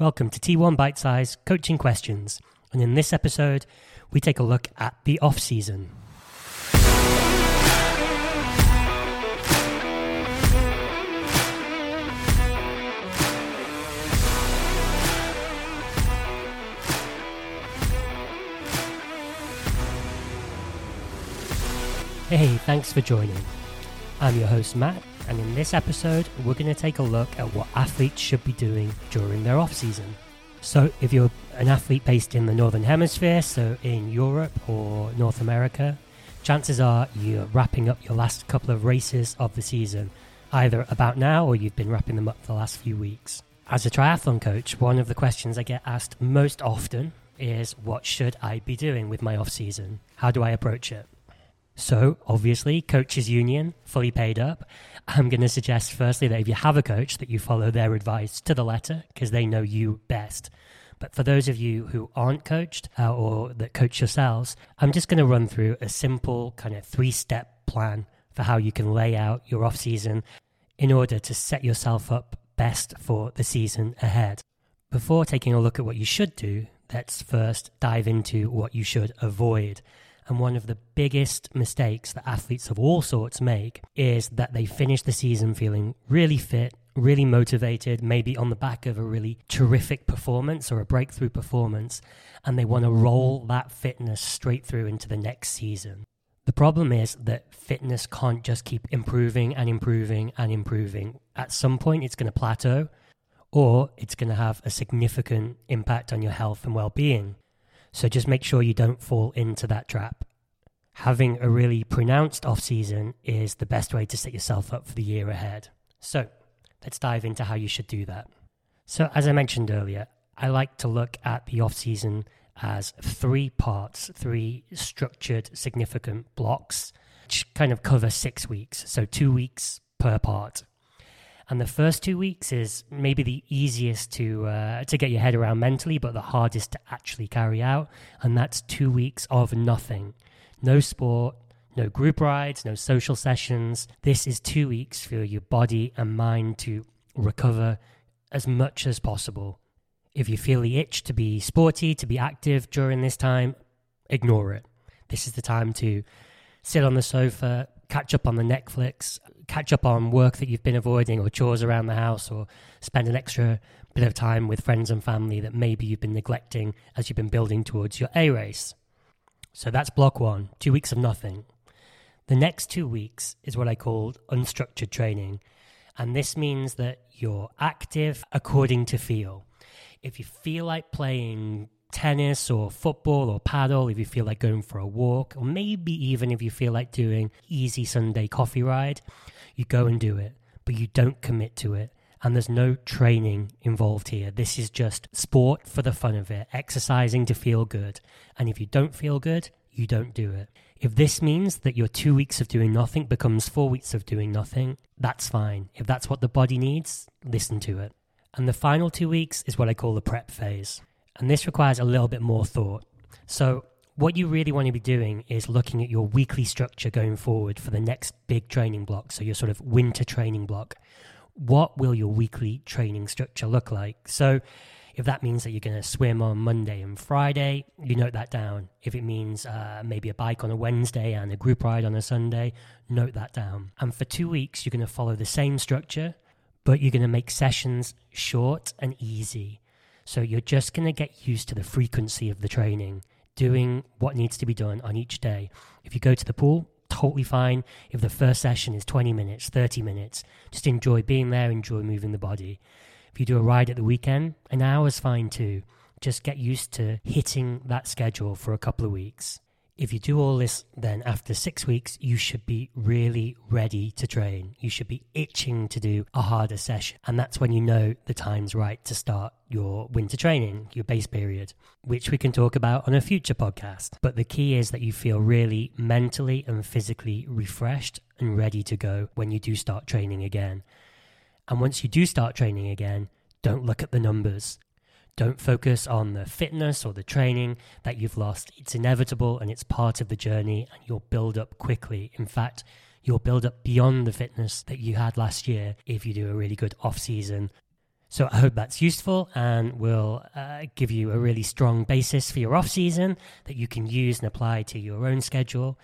Welcome to T1 Bitesize Coaching Questions. And in this episode, we take a look at the off season. Hey, thanks for joining. I'm your host, Matt, and in this episode, we're going to take a look at what athletes should be doing during their off season. So, if you're an athlete based in the Northern Hemisphere, so in Europe or North America, chances are you're wrapping up your last couple of races of the season, either about now or you've been wrapping them up the last few weeks. As a triathlon coach, one of the questions I get asked most often is what should I be doing with my off season? How do I approach it? So, obviously, coaches union, fully paid up. I'm going to suggest firstly that if you have a coach that you follow their advice to the letter because they know you best. But for those of you who aren't coached uh, or that coach yourselves, I'm just going to run through a simple kind of three-step plan for how you can lay out your off season in order to set yourself up best for the season ahead. Before taking a look at what you should do, let's first dive into what you should avoid. And one of the biggest mistakes that athletes of all sorts make is that they finish the season feeling really fit, really motivated, maybe on the back of a really terrific performance or a breakthrough performance, and they want to roll that fitness straight through into the next season. The problem is that fitness can't just keep improving and improving and improving. At some point, it's going to plateau or it's going to have a significant impact on your health and well being. So just make sure you don't fall into that trap. Having a really pronounced off season is the best way to set yourself up for the year ahead. So let's dive into how you should do that. So, as I mentioned earlier, I like to look at the off season as three parts, three structured, significant blocks, which kind of cover six weeks. So, two weeks per part. And the first two weeks is maybe the easiest to uh, to get your head around mentally, but the hardest to actually carry out. And that's two weeks of nothing, no sport, no group rides, no social sessions. This is two weeks for your body and mind to recover as much as possible. If you feel the itch to be sporty, to be active during this time, ignore it. This is the time to sit on the sofa, catch up on the Netflix, catch up on work that you've been avoiding or chores around the house or spend an extra bit of time with friends and family that maybe you've been neglecting as you've been building towards your A race. So that's block one, two weeks of nothing. The next two weeks is what I call unstructured training. And this means that you're active according to feel. If you feel like playing tennis or football or paddle, if you feel like going for a walk, or maybe even if you feel like doing easy Sunday coffee ride, you go and do it, but you don't commit to it. And there's no training involved here. This is just sport for the fun of it, exercising to feel good. And if you don't feel good, you don't do it. If this means that your two weeks of doing nothing becomes four weeks of doing nothing, that's fine. If that's what the body needs, listen to it. And the final two weeks is what I call the prep phase. And this requires a little bit more thought. So, what you really want to be doing is looking at your weekly structure going forward for the next big training block. So, your sort of winter training block. What will your weekly training structure look like? So, if that means that you're going to swim on Monday and Friday, you note that down. If it means uh, maybe a bike on a Wednesday and a group ride on a Sunday, note that down. And for two weeks, you're going to follow the same structure, but you're going to make sessions short and easy. So you're just going to get used to the frequency of the training, doing what needs to be done on each day. If you go to the pool, totally fine. If the first session is 20 minutes, 30 minutes, just enjoy being there, enjoy moving the body. If you do a ride at the weekend, an hour's fine too. Just get used to hitting that schedule for a couple of weeks. If you do all this, then after six weeks, you should be really ready to train. You should be itching to do a harder session. And that's when you know the time's right to start your winter training, your base period, which we can talk about on a future podcast. But the key is that you feel really mentally and physically refreshed and ready to go when you do start training again. And once you do start training again, don't look at the numbers. Don't focus on the fitness or the training that you've lost. It's inevitable and it's part of the journey, and you'll build up quickly. In fact, you'll build up beyond the fitness that you had last year if you do a really good off season. So I hope that's useful and will uh, give you a really strong basis for your off season that you can use and apply to your own schedule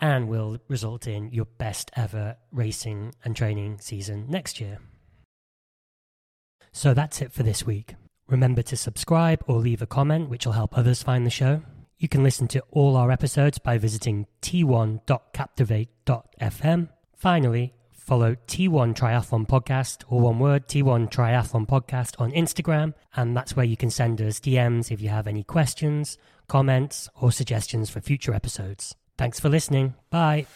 and will result in your best ever racing and training season next year. So that's it for this week. Remember to subscribe or leave a comment, which will help others find the show. You can listen to all our episodes by visiting t1.captivate.fm. Finally, follow T1 Triathlon Podcast, or one word, T1 Triathlon Podcast on Instagram, and that's where you can send us DMs if you have any questions, comments, or suggestions for future episodes. Thanks for listening. Bye.